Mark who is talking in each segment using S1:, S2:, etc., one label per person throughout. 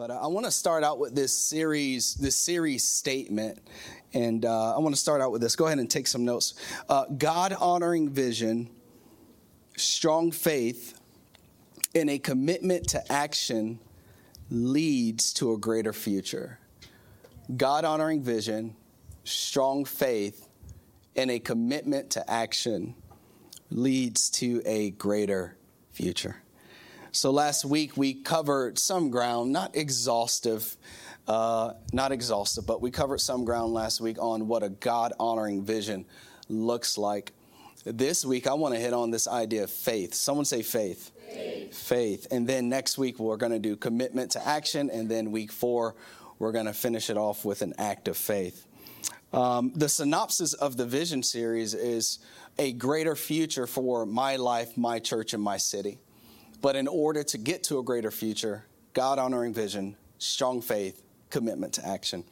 S1: But uh, I want to start out with this series, this series statement, and uh, I want to start out with this. Go ahead and take some notes. Uh, God honoring vision, strong faith, and a commitment to action leads to a greater future. God honoring vision, strong faith, and a commitment to action leads to a greater future. So last week we covered some ground, not exhaustive, uh, not exhaustive, but we covered some ground last week on what a God honoring vision looks like. This week I want to hit on this idea of faith. Someone say faith.
S2: Faith.
S1: Faith. And then next week we're going to do commitment to action. And then week four, we're going to finish it off with an act of faith. Um, the synopsis of the vision series is a greater future for my life, my church, and my city. But in order to get to a greater future, God honoring vision, strong faith, commitment to action.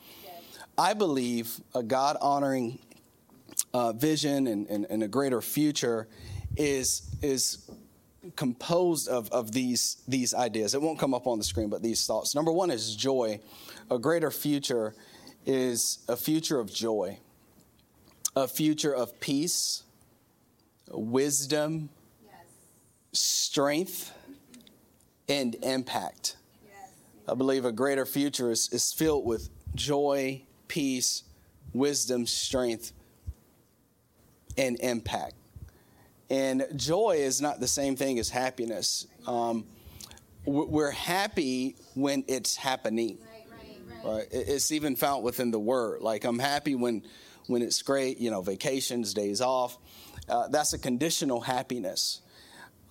S1: I believe a God honoring uh, vision and, and, and, a greater future is, is composed of, of these, these ideas. It won't come up on the screen, but these thoughts. Number one is joy. A greater future is a future of joy, a future of peace, wisdom, yes. strength, and impact. I believe a greater future is, is filled with joy, peace, wisdom, strength, and impact. And joy is not the same thing as happiness. Um, we're happy when it's happening. Right, right, right. It's even found within the word. Like I'm happy when, when it's great. You know, vacations, days off. Uh, that's a conditional happiness.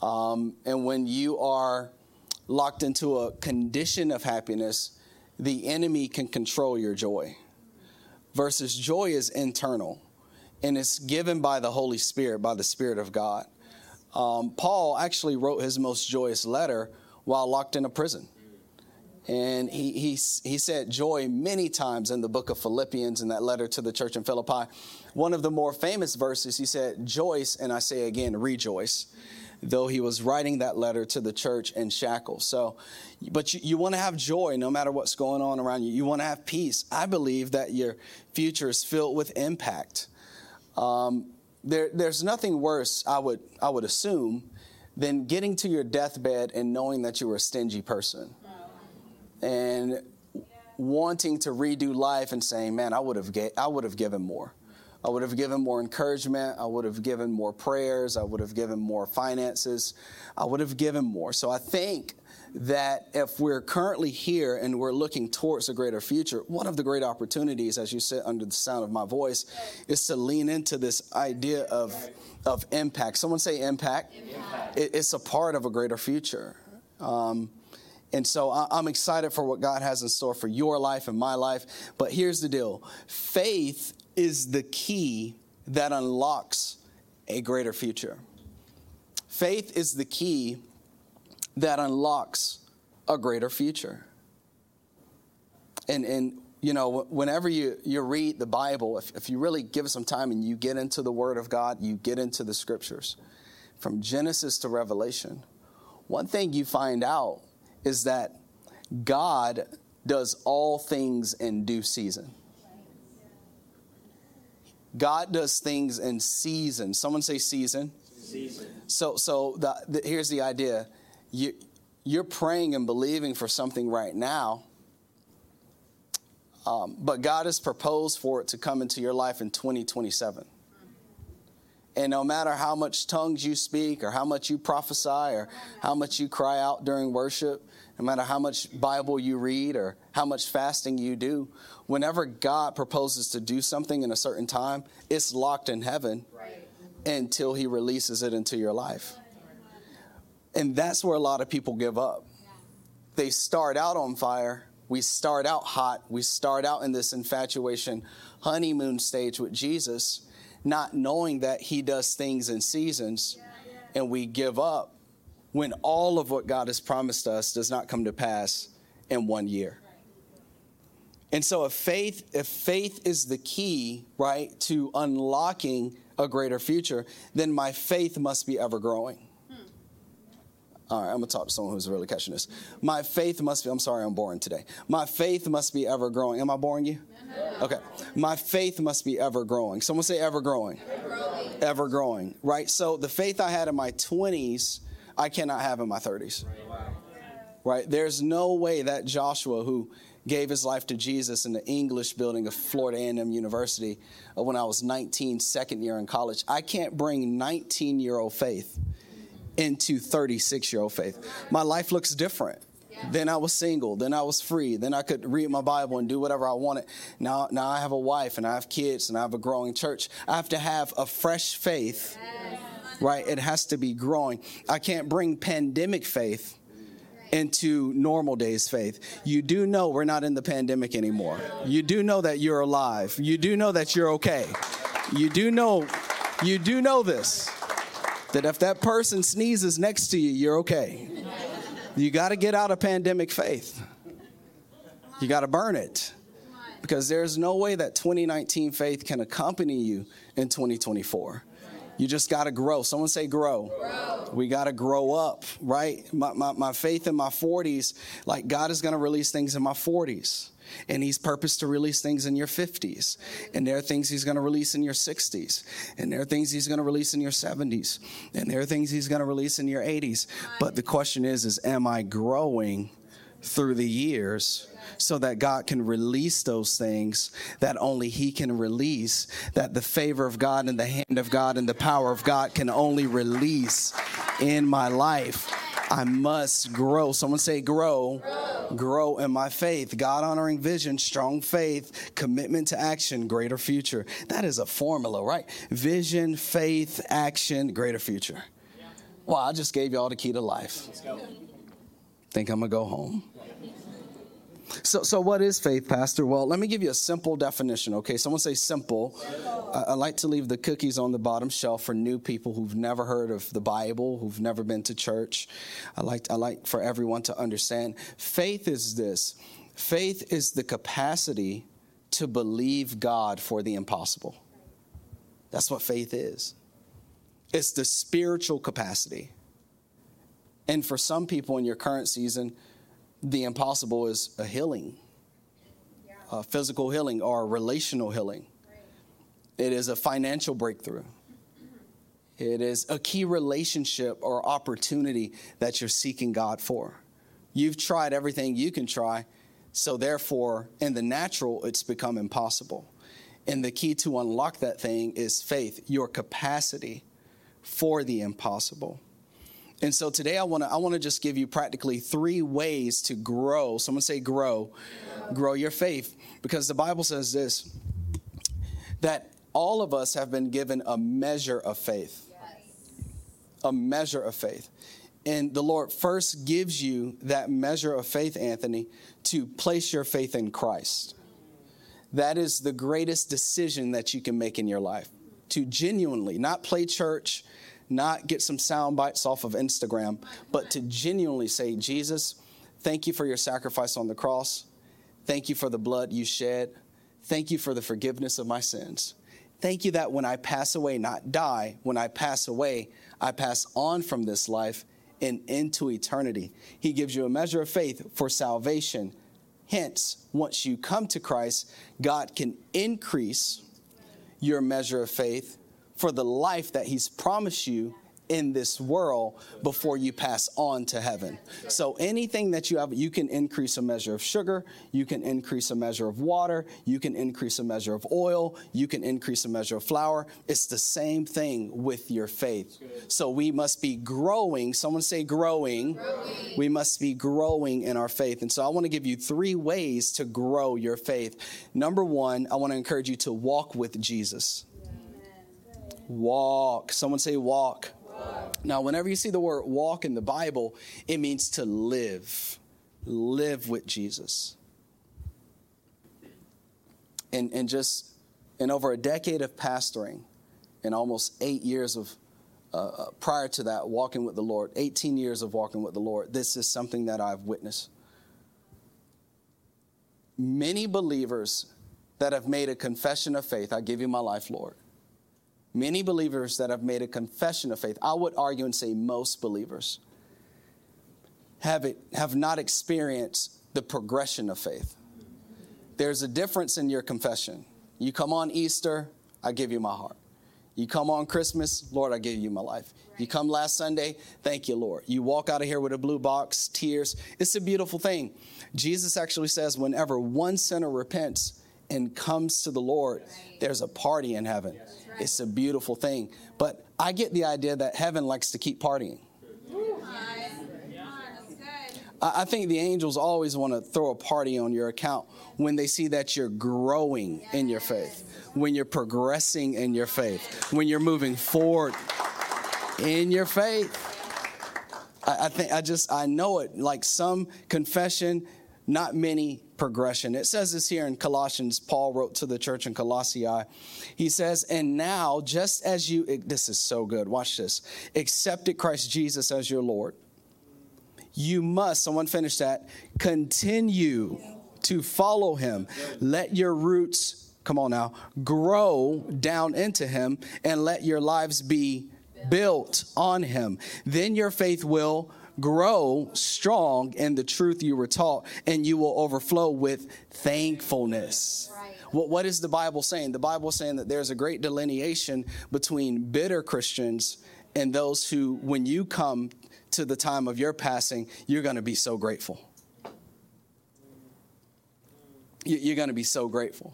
S1: Um, and when you are locked into a condition of happiness, the enemy can control your joy. Versus joy is internal and it's given by the Holy Spirit, by the Spirit of God. Um, Paul actually wrote his most joyous letter while locked in a prison. And he, he, he said joy many times in the book of Philippians in that letter to the church in Philippi. One of the more famous verses, he said, Joyce, and I say again, rejoice though he was writing that letter to the church in shackles. So, but you, you want to have joy no matter what's going on around you. You want to have peace. I believe that your future is filled with impact. Um, there, there's nothing worse, I would, I would assume, than getting to your deathbed and knowing that you were a stingy person. And wanting to redo life and saying, man, I would have, ga- I would have given more. I would have given more encouragement. I would have given more prayers. I would have given more finances. I would have given more. So I think that if we're currently here and we're looking towards a greater future, one of the great opportunities as you sit under the sound of my voice is to lean into this idea of, of impact. Someone say impact. impact. it's a part of a greater future. Um, and so I'm excited for what God has in store for your life and my life. But here's the deal faith is the key that unlocks a greater future. Faith is the key that unlocks a greater future. And, and you know, whenever you, you read the Bible, if, if you really give some time and you get into the Word of God, you get into the Scriptures, from Genesis to Revelation, one thing you find out is that God does all things in due season. God does things in season. Someone say season.
S2: Season.
S1: So, so the, the, here's the idea: you, you're praying and believing for something right now, um, but God has proposed for it to come into your life in 2027. And no matter how much tongues you speak, or how much you prophesy, or how much you cry out during worship, no matter how much Bible you read or how much fasting you do, whenever God proposes to do something in a certain time, it's locked in heaven right. until He releases it into your life. And that's where a lot of people give up. They start out on fire. We start out hot. We start out in this infatuation honeymoon stage with Jesus, not knowing that He does things in seasons, and we give up when all of what God has promised us does not come to pass in one year. And so if faith if faith is the key, right, to unlocking a greater future, then my faith must be ever growing. Hmm. All right, I'm gonna talk to someone who's really catching this. My faith must be, I'm sorry, I'm boring today. My faith must be ever growing. Am I boring you? Okay. My faith must be ever growing. Someone say ever growing. Ever growing. Ever growing, right? So the faith I had in my 20s, I cannot have in my 30s. Right? There's no way that Joshua, who gave his life to Jesus in the English building of Florida A&M University uh, when I was 19, second year in college, I can't bring 19 year old faith into 36 year old faith. My life looks different. Then I was single. Then I was free. Then I could read my Bible and do whatever I wanted. Now, now I have a wife and I have kids and I have a growing church. I have to have a fresh faith, right? It has to be growing. I can't bring pandemic faith into normal days faith. You do know we're not in the pandemic anymore. You do know that you're alive. You do know that you're okay. You do know you do know this that if that person sneezes next to you, you're okay. You got to get out of pandemic faith. You got to burn it. Because there's no way that 2019 faith can accompany you in 2024. You just got to grow. Someone say grow. grow. We got to grow up, right? My, my, my faith in my 40s, like God is going to release things in my 40s. And he's purposed to release things in your 50s. And there are things he's going to release in your 60s. And there are things he's going to release in your 70s. And there are things he's going to release in your 80s. But the question is, is am I growing through the years so that God can release those things that only He can release, that the favor of God and the hand of God and the power of God can only release in my life. I must grow. Someone say, grow. Grow, grow in my faith. God honoring vision, strong faith, commitment to action, greater future. That is a formula, right? Vision, faith, action, greater future. Well, I just gave y'all the key to life. Think I'm going to go home. So, so what is faith, Pastor? Well, let me give you a simple definition, okay? Someone say simple. I, I, like to leave the cookies on the bottom shelf for new people who've never heard of the Bible, who've never been to church. I like, I like for everyone to understand. Faith is this faith is the capacity to believe God for the impossible. That's what faith is. It's the spiritual capacity. And for some people in your current season, the impossible is a healing, a physical healing or relational healing. It is a financial breakthrough. Mm-hmm. It is a key relationship or opportunity that you're seeking God for. You've tried everything you can try, so therefore, in the natural, it's become impossible. And the key to unlock that thing is faith, your capacity for the impossible. And so today I want to I want to just give you practically three ways to grow. Someone say grow. Grow your faith because the Bible says this that all of us have been given a measure of faith. A measure of faith. And the Lord first gives you that measure of faith, Anthony, to place your faith in Christ. That is the greatest decision that you can make in your life. To genuinely, not play church, not get some sound bites off of Instagram, but to genuinely say, Jesus, thank you for your sacrifice on the cross. Thank you for the blood you shed. Thank you for the forgiveness of my sins. Thank you that when I pass away, not die, when I pass away, I pass on from this life and into eternity. He gives you a measure of faith for salvation. Hence, once you come to Christ, God can increase your measure of faith for the life that He's promised you in this world before you pass on to heaven. So anything that you have, you can increase a measure of sugar, you can increase a measure of water, you can increase a measure of oil, you can increase a measure of flour. It's the same thing with your faith. So we must be growing. Someone say growing. growing. We must be growing in our faith. And so I want to give you three ways to grow your faith. Number one, I want to encourage you to walk with Jesus. Walk. Someone say walk. walk. Now, whenever you see the word walk in the Bible, it means to live. Live with Jesus. And, and just in over a decade of pastoring, and almost eight years of uh, uh prior to that walking with the Lord, 18 years of walking with the Lord, this is something that I've witnessed. Many believers that have made a confession of faith, I give you my life, Lord many believers that have made a confession of faith, I would argue and say most believers, have, it, have not experienced the progression of faith. There's a difference in your confession. You come on Easter, I give you my heart. You come on Christmas, Lord, I give you my life. You come last Sunday, thank you, Lord. You walk out of here with a blue box, tears. It's a beautiful thing. Jesus actually says, whenever one sinner repents and comes to the Lord, there's a party in heaven. It's a beautiful thing. But I get the idea that heaven likes to keep partying. I think the angels always want to throw a party on your account when they see that you're growing in your faith, when you're progressing in your faith, when you're moving forward in your faith. I, think I just I know it. Like some confession, not many progression. It says this here in Colossians. Paul wrote to the church in Colossae. He says, "And now, just as you, this is so good. Watch this. Accepted Christ Jesus as your Lord." you must, someone finish that, continue to follow him. Let your roots, come on now, grow down into him and let your lives be built on him. Then your faith will grow strong in the truth you were taught and you will overflow with thankfulness. What, what is the Bible saying? The Bible is saying that there's a great delineation between bitter Christians and those who, when you come to the time of your passing, you're going to be so grateful. You're going to be so grateful.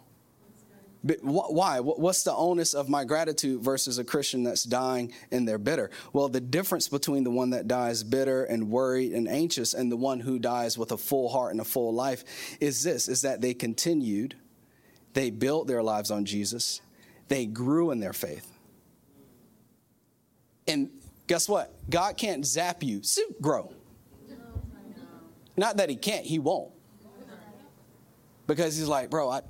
S1: Why? What's the onus of my gratitude versus a Christian that's dying and they're bitter? Well, the difference between the one that dies bitter and worried and anxious and the one who dies with a full heart and a full life is this is that they continued, they built their lives on Jesus, they grew in their faith. And guess what? God can't zap you. grow. Not that he can't, he won't. Because he's like, bro, I,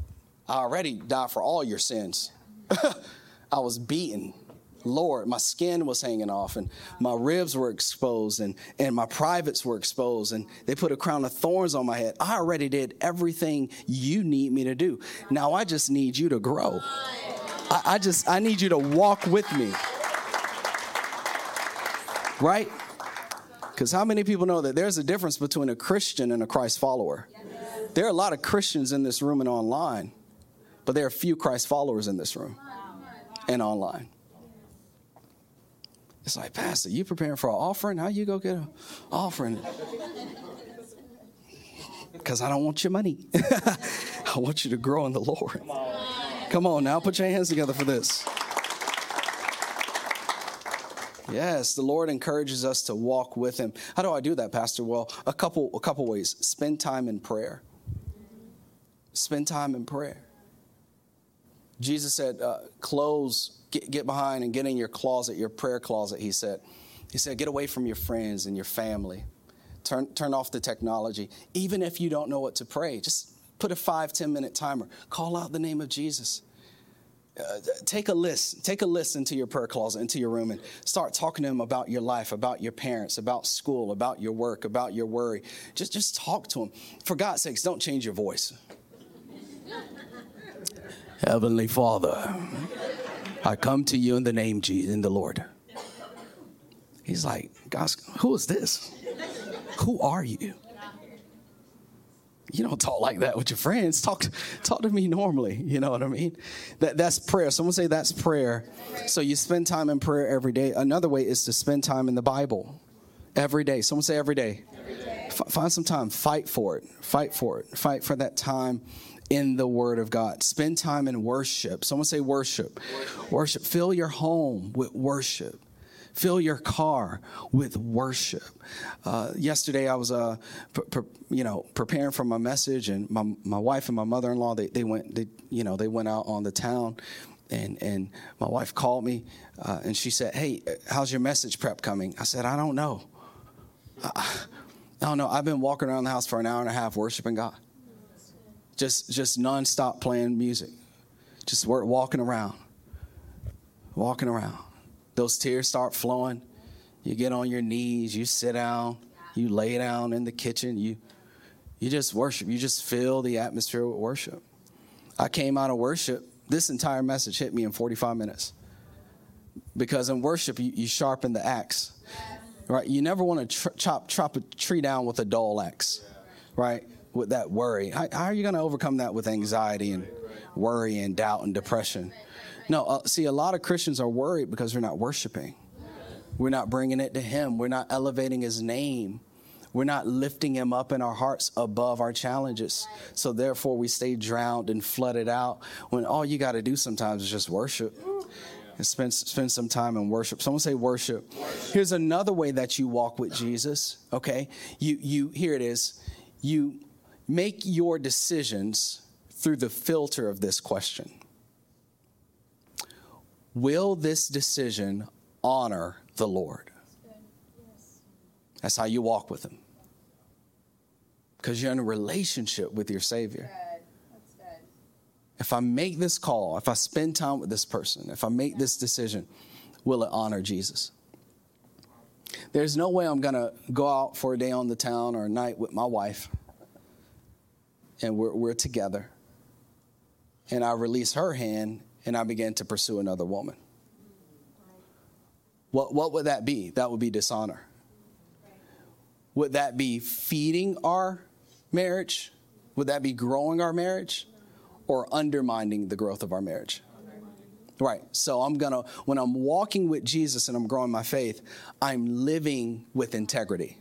S1: I already died for all your sins. I was beaten. Lord, my skin was hanging off and my ribs were exposed and, and my privates were exposed and they put a crown of thorns on my head. I already did everything you need me to do. Now I just need you to grow. I, I just, I need you to walk with me. Right? Because how many people know that there's a difference between a Christian and a Christ follower? There are a lot of Christians in this room and online, but there are few Christ followers in this room and online. It's like, Pastor, you preparing for an offering? How you go get an offering? Because I don't want your money. I want you to grow in the Lord. Come on now, put your hands together for this. Yes, the Lord encourages us to walk with him. How do I do that, Pastor? Well, a couple a couple ways. Spend time in prayer. Spend time in prayer. Jesus said, uh, close, get, get behind and get in your closet, your prayer closet, he said. He said, get away from your friends and your family. Turn, turn off the technology. Even if you don't know what to pray, just put a five ten minute timer. Call out the name of Jesus uh, take a list take a list into your prayer closet into your room and start talking to him about your life about your parents about school about your work about your worry just just talk to him for god's sakes don't change your voice heavenly father i come to you in the name jesus in the lord he's like guys who is this who are you you don't talk like that with your friends. Talk, talk to me normally. You know what I mean? That, that's prayer. Someone say that's prayer. So you spend time in prayer every day. Another way is to spend time in the Bible every day. Someone say every day. Every day. F- find some time. Fight for it. Fight for it. Fight for that time in the Word of God. Spend time in worship. Someone say worship. Worship. worship. Fill your home with worship. Fill your car with worship. Uh, yesterday, I was, uh, you know, preparing for my message, and my my wife and my mother in law they they went they you know they went out on the town, and and my wife called me, uh, and she said, "Hey, how's your message prep coming?" I said, "I don't know. I, I don't know. I've been walking around the house for an hour and a half worshiping God, just just nonstop playing music, just walking around, walking around." those tears start flowing. You get on your knees, you sit down, you lay down in the kitchen, you you just worship. You just fill the atmosphere with worship. I came out of worship. This entire message hit me in 45 minutes. Because in worship, you, you sharpen the axe. Right? You never want to tr- chop chop a tree down with a dull axe. Right? With that worry. How, how are you going to overcome that with anxiety and worry and doubt and depression? No, uh, see, a lot of Christians are worried because they're not worshiping. We're not bringing it to Him. We're not elevating His name. We're not lifting Him up in our hearts above our challenges. So therefore, we stay drowned and flooded out when all you got to do sometimes is just worship. And spend, spend some time in worship. Someone say worship. Here's another way that you walk with Jesus. Okay, you you here it is. You make your decisions through the filter of this question. Will this decision honor the Lord? That's how you walk with Him. Because you're in a relationship with your Savior. If I make this call, if I spend time with this person, if I make this decision, will it honor Jesus? There's no way I'm going to go out for a day on the town or a night with my wife and we're, we're together and I release her hand and I begin to pursue another woman. What, what would that be? That would be dishonor. Would that be feeding our marriage? Would that be growing our marriage or undermining the growth of our marriage? Right. So I'm going to, when I'm walking with Jesus and I'm growing my faith, I'm living with integrity.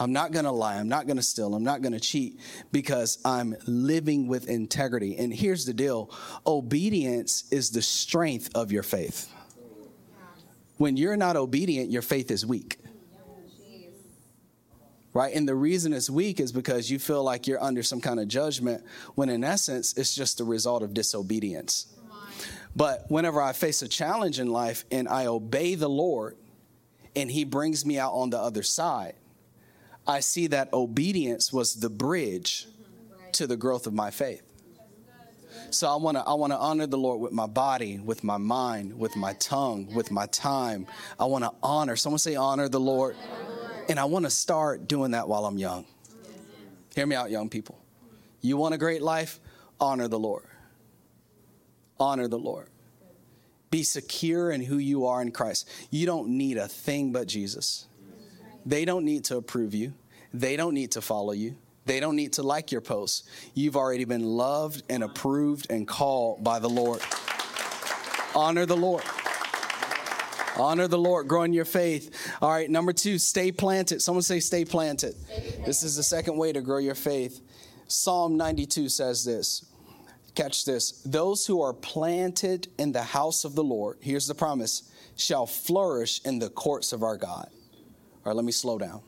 S1: I'm not going to lie. I'm not going to steal. I'm not going to cheat because I'm living with integrity. And here's the deal obedience is the strength of your faith. When you're not obedient, your faith is weak. Right? And the reason it's weak is because you feel like you're under some kind of judgment, when in essence, it's just the result of disobedience. But whenever I face a challenge in life and I obey the Lord and He brings me out on the other side, I see that obedience was the bridge to the growth of my faith. So I want to I want to honor the Lord with my body, with my mind, with my tongue, with my time. I want to honor. Someone say honor the Lord. And I want to start doing that while I'm young. Hear me out young people. You want a great life? Honor the Lord. Honor the Lord. Be secure in who you are in Christ. You don't need a thing but Jesus. They don't need to approve you. They don't need to follow you. They don't need to like your posts. You've already been loved and approved and called by the Lord. Honor the Lord. Honor the Lord, grow in your faith. All right, number two, stay planted. Someone say, stay planted. Stay planted. This is the second way to grow your faith. Psalm 92 says this. Catch this. Those who are planted in the house of the Lord, here's the promise, shall flourish in the courts of our God. All right, let me slow down.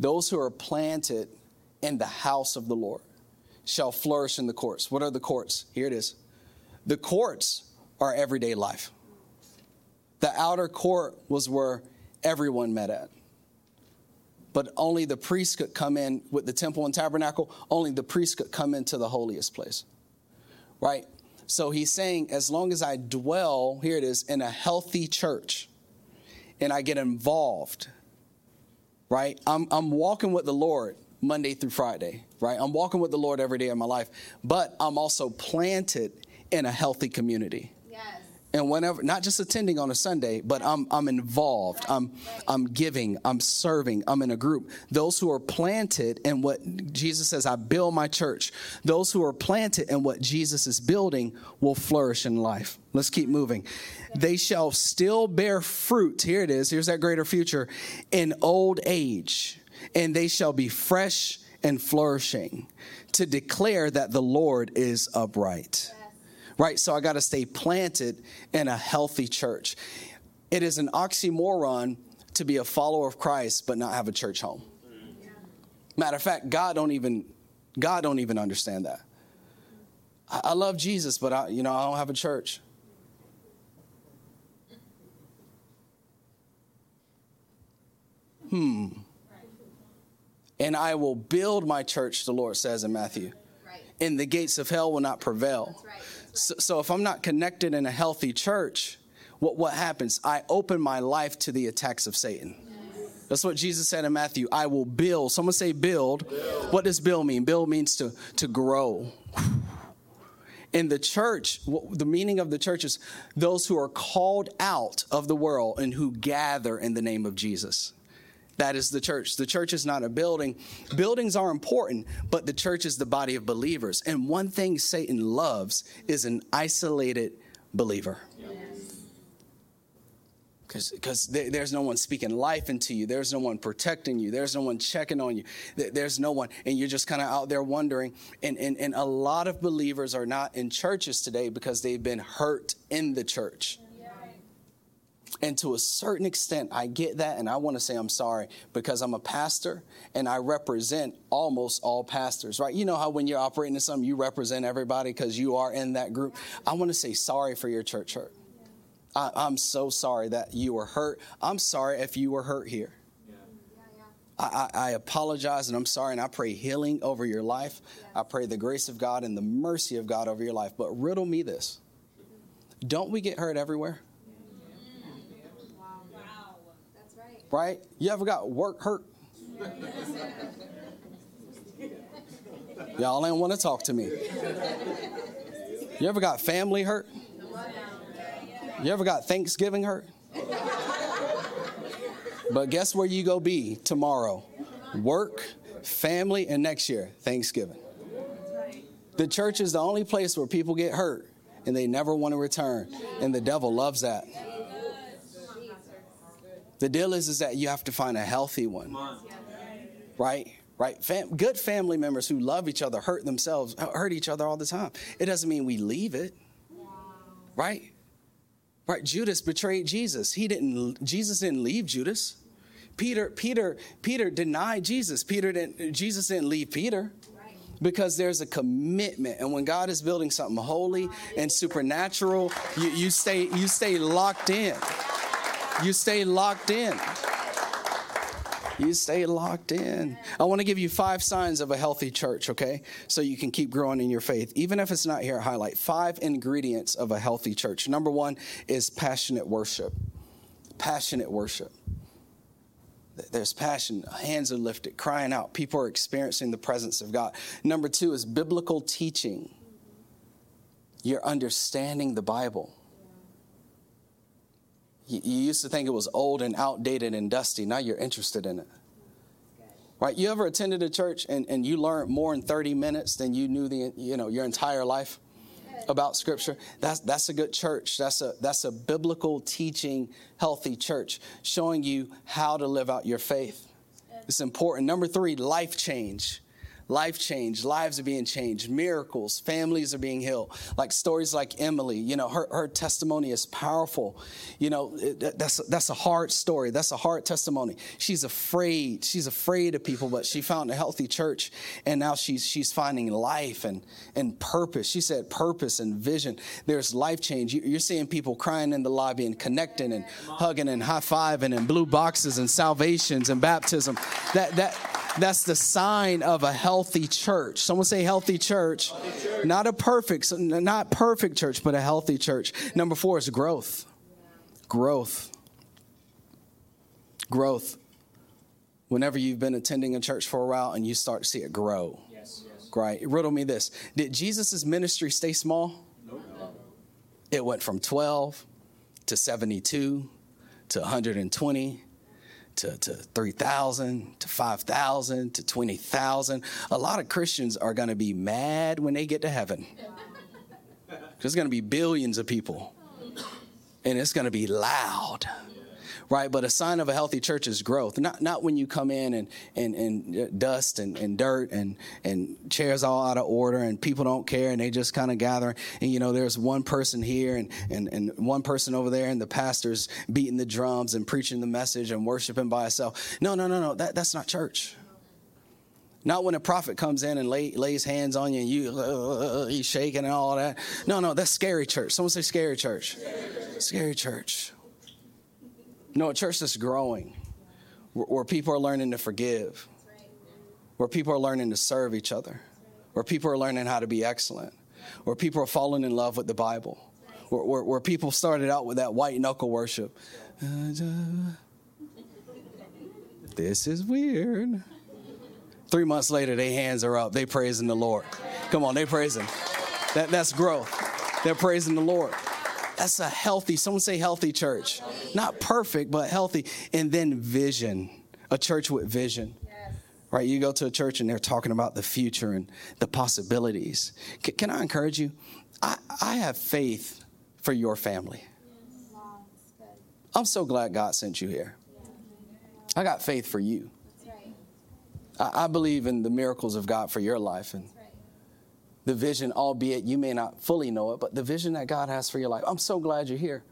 S1: Those who are planted in the house of the Lord shall flourish in the courts. What are the courts? Here it is. The courts are everyday life. The outer court was where everyone met at. But only the priest could come in with the temple and tabernacle, only the priest could come into the holiest place. Right? So he's saying, as long as I dwell, here it is, in a healthy church and I get involved right? I'm, I'm walking with the Lord Monday through Friday, right? I'm walking with the Lord every day of my life, but I'm also planted in a healthy community. Yes. And whenever, not just attending on a Sunday, but I'm, I'm involved. Right. I'm, right. I'm giving. I'm serving. I'm in a group. Those who are planted in what Jesus says, I build my church. Those who are planted in what Jesus is building will flourish in life. Let's keep moving they shall still bear fruit. Here it is. Here's that greater future in old age, and they shall be fresh and flourishing to declare that the Lord is upright. Yes. Right? So I got to stay planted in a healthy church. It is an oxymoron to be a follower of Christ but not have a church home. Mm-hmm. Matter of fact, God don't even God don't even understand that. I, love Jesus, but I, you know, I don't have a church. Hmm. And I will build my church, the Lord says in Matthew. And the gates of hell will not prevail. So, so if I'm not connected in a healthy church, what, what happens? I open my life to the attacks of Satan. That's what Jesus said in Matthew. I will build. Someone say build. build. What does build mean? Build means to, to grow. In the church, the meaning of the church is those who are called out of the world and who gather in the name of Jesus. That is the church. The church is not a building. Buildings are important, but the church is the body of believers. And one thing Satan loves is an isolated believer because there's no one speaking life into you. There's no one protecting you. There's no one checking on you. There's no one, and you're just kind of out there wondering. And, and, and a lot of believers are not in churches today because they've been hurt in the church. And to a certain extent, I get that, and I want to say I'm sorry because I'm a pastor and I represent almost all pastors, right? You know how when you're operating in something, you represent everybody because you are in that group. I want to say sorry for your church hurt. I, am so sorry that you were hurt. I'm sorry if you were hurt here. I, I, apologize and I'm sorry, and I pray healing over your life. I pray the grace of God and the mercy of God over your life. But riddle me this don't we get hurt everywhere? Right. You ever got work hurt? Y'all ain't want to talk to me. You ever got family hurt? You ever got Thanksgiving hurt? But guess where you go be tomorrow? Work, family, and next year, Thanksgiving. The church is the only place where people get hurt and they never want to return. And the devil loves that. The deal is, is that you have to find a healthy one. Right? Right? Fam- good family members who love each other hurt themselves, hurt each other all the time. It doesn't mean we leave it. Right? Right, Judas betrayed Jesus. He didn't Jesus didn't leave Judas. Peter Peter Peter denied Jesus. Peter didn't Jesus didn't leave Peter. Because there's a commitment, and when God is building something holy and supernatural, you, you stay you stay locked in. You stay locked in. You stay locked in. I want to give you five signs of a healthy church, okay? So you can keep growing in your faith. Even if it's not here, highlight five ingredients of a healthy church. Number one is passionate worship. Passionate worship. There's passion, hands are lifted, crying out. People are experiencing the presence of God. Number two is biblical teaching. You're understanding the Bible. You used to think it was old and outdated and dusty. Now you're interested in it. Right? You ever attended a church and, and you learned more in 30 minutes than you knew the you know your entire life about scripture? That's that's a good church. That's a that's a biblical teaching, healthy church, showing you how to live out your faith. It's important. Number three, life change life change, lives are being changed, miracles, families are being healed. Like stories like Emily, you know, her, her testimony is powerful. You know, it, that's, that's a hard story. That's a hard testimony. She's afraid. She's afraid of people, but she found a healthy church and now she's, she's finding life and, and purpose. She said purpose and vision. There's life change. You're seeing people crying in the lobby and connecting and hugging and high fiving and blue boxes and salvations and baptism. That, that, that's the sign of a healthy church. Someone say healthy church. healthy church. Not a perfect, not perfect church, but a healthy church. Number four is growth. Growth. Growth. Whenever you've been attending a church for a while and you start to see it grow. Yes, yes. Right. Riddle me this. Did Jesus' ministry stay small? Nope. It went from 12 to 72 to 120 to, to 3,000 to 5,000 to 20,000. A lot of Christians are going to be mad when they get to heaven. There's going to be billions of people, and it's going to be loud right? But a sign of a healthy church is growth. Not not when you come in and and, and uh, dust and, and dirt and and chairs all out of order and people don't care and they just kind of gather and you know there's one person here and, and and one person over there and the pastor's beating the drums and preaching the message and worshiping by itself. No, no, no, no. That that's not church. Not when a prophet comes in and lay, lays hands on you and you uh, uh, uh he's shaking and all that. No, no, that's scary church. Someone say scary church. Scary church. Scary church. No, a church that's growing, where people are learning to forgive, where people are learning to serve each other, where people are learning how to be excellent, where people are falling in love with the Bible, where, where, where people started out with that white knuckle worship. This is weird. Three months later, their hands are up. They praising the Lord. Come on, they praise Him. That, that's growth. They're praising the Lord. That's a healthy, someone say healthy church. Not perfect, but healthy. And then vision, a church with vision. Right? You go to a church and they're talking about the future and the possibilities. C- can I encourage you? I, I have faith for your family. I'm so glad God sent you here. I got faith for you. I, I believe in the miracles of God for your life and the vision, albeit you may not fully know it, but the vision that God has for your life. I'm so glad you're here.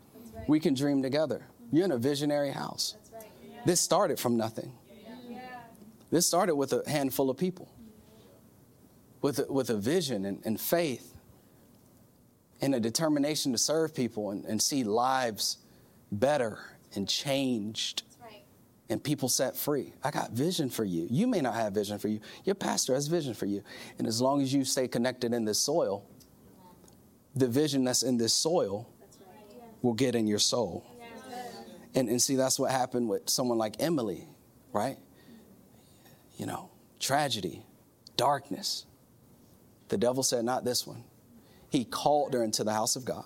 S1: We can dream together. You're in a visionary house. This started from nothing. This started with a handful of people, with a, with a vision and, and faith and a determination to serve people and, and see lives better and changed and people set free. I got vision for you. You may not have vision for you. Your pastor has vision for you. And as long as you stay connected in this soil, the vision that's in this soil will get in your soul. And, and see, that's what happened with someone like Emily, right? You know, tragedy, darkness. The devil said, Not this one. He called her into the house of God.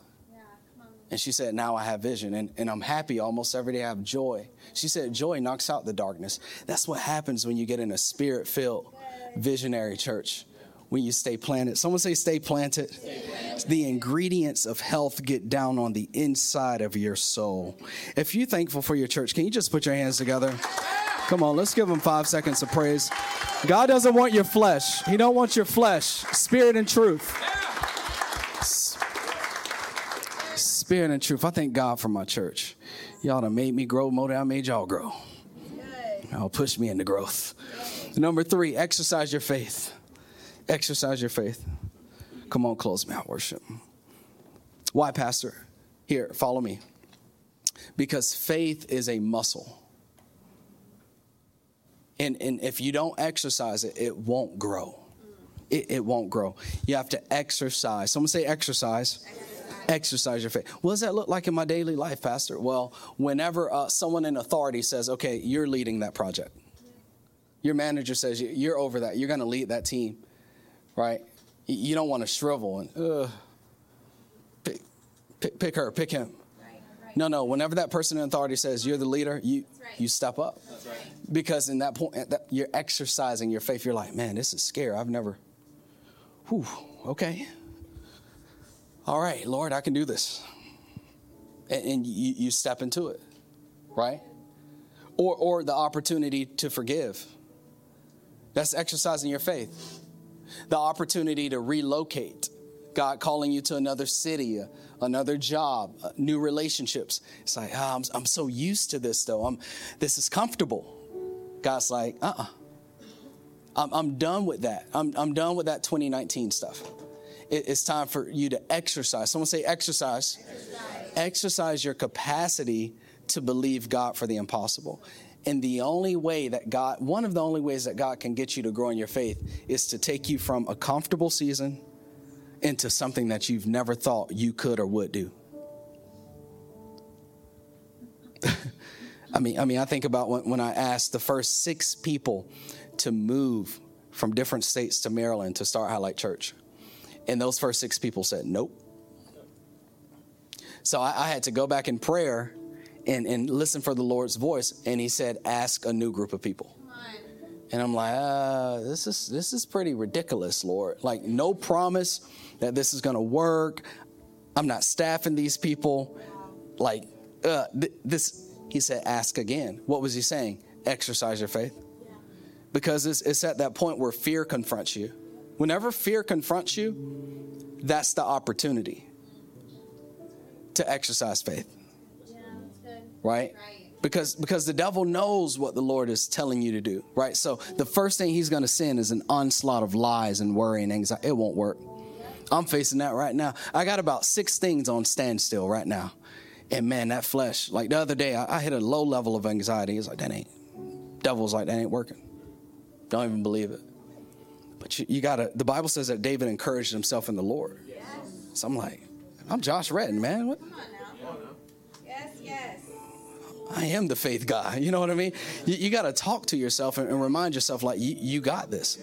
S1: And she said, Now I have vision and, and I'm happy almost every day. I have joy. She said, Joy knocks out the darkness. That's what happens when you get in a spirit filled visionary church. When you stay planted. Someone say, stay planted. stay planted. The ingredients of health get down on the inside of your soul. If you're thankful for your church, can you just put your hands together? Come on, let's give them five seconds of praise. God doesn't want your flesh. He don't want your flesh. Spirit and truth. Spirit and truth. I thank God for my church. Y'all done made me grow more than I made y'all grow. Y'all push me into growth. Number three, exercise your faith. Exercise your faith. Come on, close me out, worship. Why, Pastor? Here, follow me. Because faith is a muscle. And, and if you don't exercise it, it won't grow. It, it won't grow. You have to exercise. Someone say exercise. Exercise your faith. What does that look like in my daily life, Pastor? Well, whenever uh, someone in authority says, okay, you're leading that project, your manager says, you're over that, you're going to lead that team, right? You don't want to shrivel and, uh, pick, pick, pick her, pick him. No, no. Whenever that person in authority says you're the leader, you right. you step up. Right. Because in that point, that, you're exercising your faith. You're like, man, this is scary. I've never. Whew. Okay. All right, Lord, I can do this. And, and you, you step into it, right? Or or the opportunity to forgive. That's exercising your faith. The opportunity to relocate. God calling you to another city, another job, new relationships. It's like, oh, I'm, I'm so used to this though. I'm, this is comfortable. God's like, uh uh-uh. uh. I'm, I'm done with that. I'm, I'm done with that 2019 stuff. It, it's time for you to exercise. Someone say, exercise. Exercise, exercise your capacity to believe God for the impossible. And the only way that God, one of the only ways that God can get you to grow in your faith is to take you from a comfortable season into something that you've never thought you could or would do. I mean, I mean, I think about when, when I asked the first six people to move from different states to Maryland to start Highlight Church, and those first six people said nope. So I, I had to go back in prayer and, and listen for the Lord's voice, and He said, "Ask a new group of people." And I'm like, uh, this is this is pretty ridiculous, Lord. Like, no promise that this is going to work. I'm not staffing these people. Like, uh, th- this, he said, ask again. What was he saying? Exercise your faith. Because it's, it's at that point where fear confronts you. Whenever fear confronts you, that's the opportunity to exercise faith. right? because because the devil knows what the lord is telling you to do right so the first thing he's going to send is an onslaught of lies and worry and anxiety it won't work I'm facing that right now. I got about six things on standstill right now. And man, that flesh, like the other day, I, I hit a low level of anxiety. It's like, that ain't, devil's like, that ain't working. Don't even believe it. But you, you gotta, the Bible says that David encouraged himself in the Lord. Yes. So I'm like, I'm Josh Redding, man. What? Come on now. Yes, yes. I am the faith guy. You know what I mean? You, you got to talk to yourself and, and, remind yourself, like, you, you got this.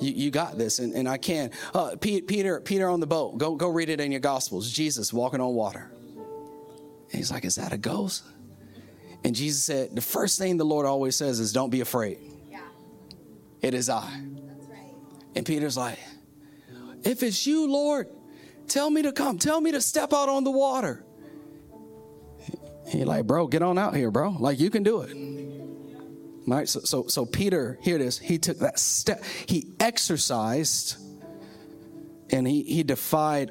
S1: You, you got this, and, and I can. Uh, Peter, Peter on the boat. Go, go read it in your Gospels. Jesus walking on water. And he's like, "Is that a ghost?" And Jesus said, "The first thing the Lord always says is, don't be afraid. Yeah. It is I." And Peter's like, "If it's you, Lord, tell me to come. Tell me to step out on the water." He like, "Bro, get on out here, bro. Like you can do it." Right? So, so, so Peter, here it is. He took that step. He exercised and he, he defied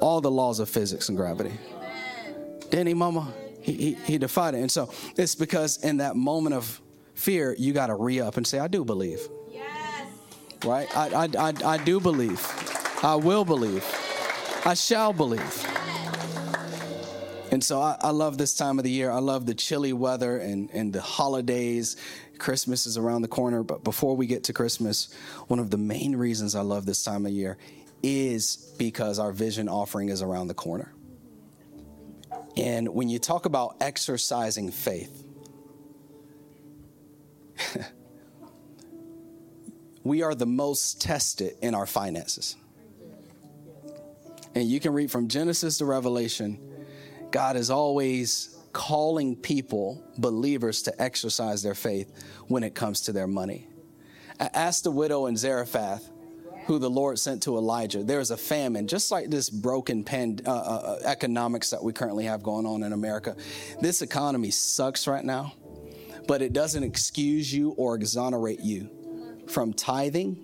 S1: all the laws of physics and gravity. Didn't he, mama? He, he, he defied it. And so it's because in that moment of fear, you got to re up and say, I do believe. Right? I, I, I, I do believe. I will believe. I shall believe. And so I, I, love this time of the year. I love the chilly weather and, and the holidays. Christmas is around the corner. But before we get to Christmas, one of the main reasons I love this time of year is because our vision offering is around the corner. And when you talk about exercising faith, we are the most tested in our finances. And you can read from Genesis to Revelation God is always calling people, believers, to exercise their faith when it comes to their money. Ask the widow in Zarephath, who the Lord sent to Elijah. There is a famine, just like this broken pan, uh, uh, uh, economics that we currently have going on in America. This economy sucks right now, but it doesn't excuse you or exonerate you from tithing.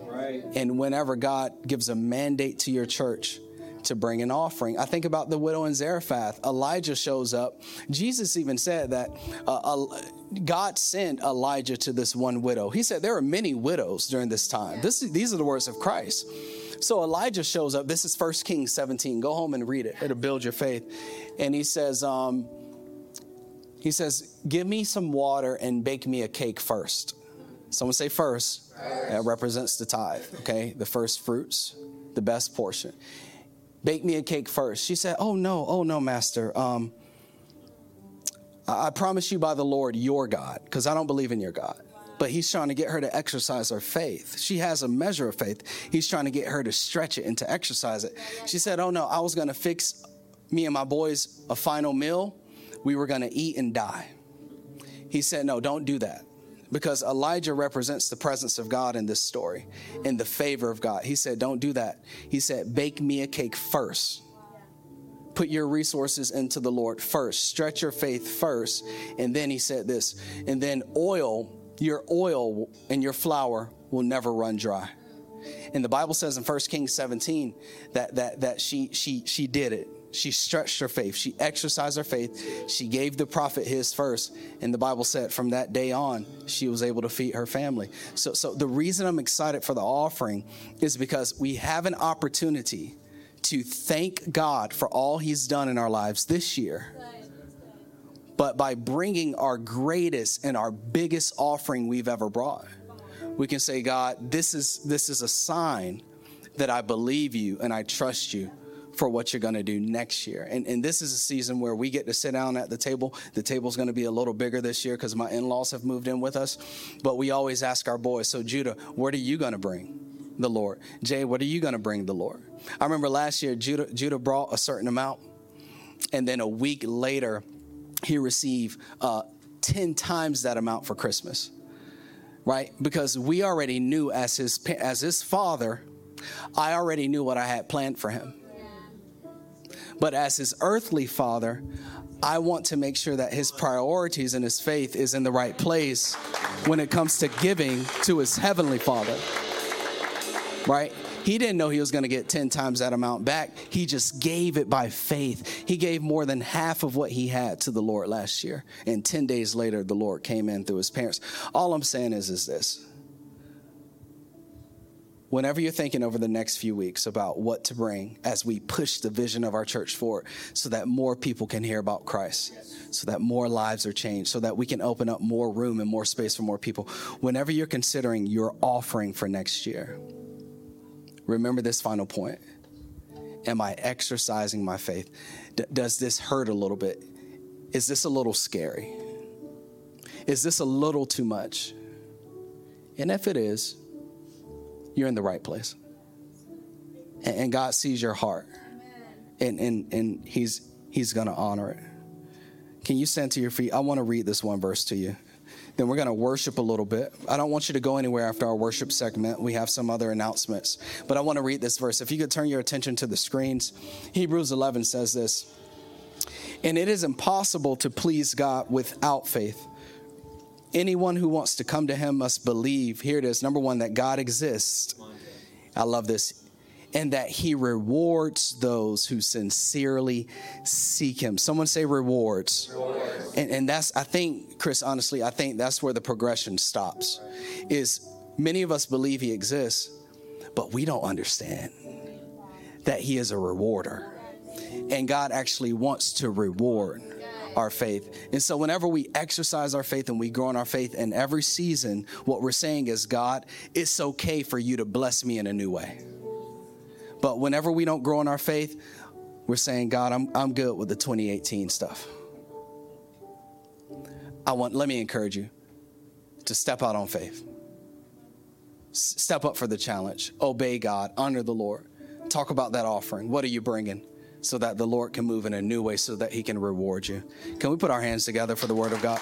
S1: Right. And whenever God gives a mandate to your church to bring an offering. I think about the widow in Zarephath. Elijah shows up. Jesus even said that uh, God sent Elijah to this one widow. He said there are many widows during this time. This, these are the words of Christ. So Elijah shows up. This is 1 Kings 17. Go home and read it. It'll build your faith. And he says, um, he says, give me some water and bake me a cake first. Someone say first. That represents the tithe, okay? The first fruits, the best portion bake me a cake first. She said, Oh, no, oh, no, Master. Um, I, I promise you by the Lord, your God, because I don't believe in your God. But he's trying to get her to exercise her faith. She has a measure of faith. He's trying to get her to stretch it and to exercise it. She said, Oh, no, I was going to fix me and my boys a final meal. We were going to eat and die. He said, No, don't do that because Elijah represents the presence of God in this story, in the favor of God. He said, Don't do that. He said, Bake me a cake first. Put your resources into the Lord first. Stretch your faith first. And then he said this, and then oil, your oil and your flour will never run dry. And the Bible says in 1 Kings 17 that that that she she she did it. She stretched her faith. She exercised her faith. She gave the prophet his first. And the Bible said from that day on, she was able to feed her family. So, so the reason I'm excited for the offering is because we have an opportunity to thank God for all he's done in our lives this year. But by bringing our greatest and our biggest offering we've ever brought, we can say, God, this is, this is a sign that I believe you and I trust you for what you're going to do next year. And, and this is a season where we get to sit down at the table. The table's going to be a little bigger this year because my in laws have moved in with us. But we always ask our boys, so Judah, what are you going to bring? The Lord. Jay, what are you going to bring the Lord? I remember last year, Judah, Judah brought a certain amount. And then a week later, he received uh, 10 times that amount for Christmas. Right? Because we already knew as his, as his father, I already knew what I had planned for him. But as his earthly father, I want to make sure that his priorities and his faith is in the right place when it comes to giving to his heavenly father. Right? He didn't know he was going to get 10 times that amount back. He just gave it by faith. He gave more than half of what he had to the Lord last year. And 10 days later, the Lord came in through his parents. All I'm saying is, is this whenever you're thinking over the next few weeks about what to bring as we push the vision of our church forward so that more people can hear about Christ, so that more lives are changed, so that we can open up more room and more space for more people. Whenever you're considering your offering for next year, remember this final point. Am I exercising my faith? D- does this hurt a little bit? Is this a little scary? Is this a little too much? And if it is, you're in the right place. And, God sees your heart. And, and, and He's, he's going to honor it. Can you stand to your feet? I want to read this one verse to you. Then we're going to worship a little bit. I don't want you to go anywhere after our worship segment. We have some other announcements. But I want to read this verse. If you could turn your attention to the screens, Hebrews 11 says this And it is impossible to please God without faith. Anyone who wants to come to him must believe, here it is, number one, that God exists. I love this. And that he rewards those who sincerely seek him. Someone say rewards. rewards. And, and that's, I think, Chris, honestly, I think that's where the progression stops. Is many of us believe he exists, but we don't understand that he is a rewarder. And God actually wants to reward our faith. And so, whenever we exercise our faith and we grow in our faith in every season, what we're saying is, God, it's okay for you to bless me in a new way. But whenever we don't grow in our faith, we're saying, God, I'm, I'm good with the 2018 stuff. I want, let me encourage you to step out on faith. S- step up for the challenge. Obey God. Honor the Lord. Talk about that offering. What are you bringing? So that the Lord can move in a new way so that he can reward you. Can we put our hands together for the word of God?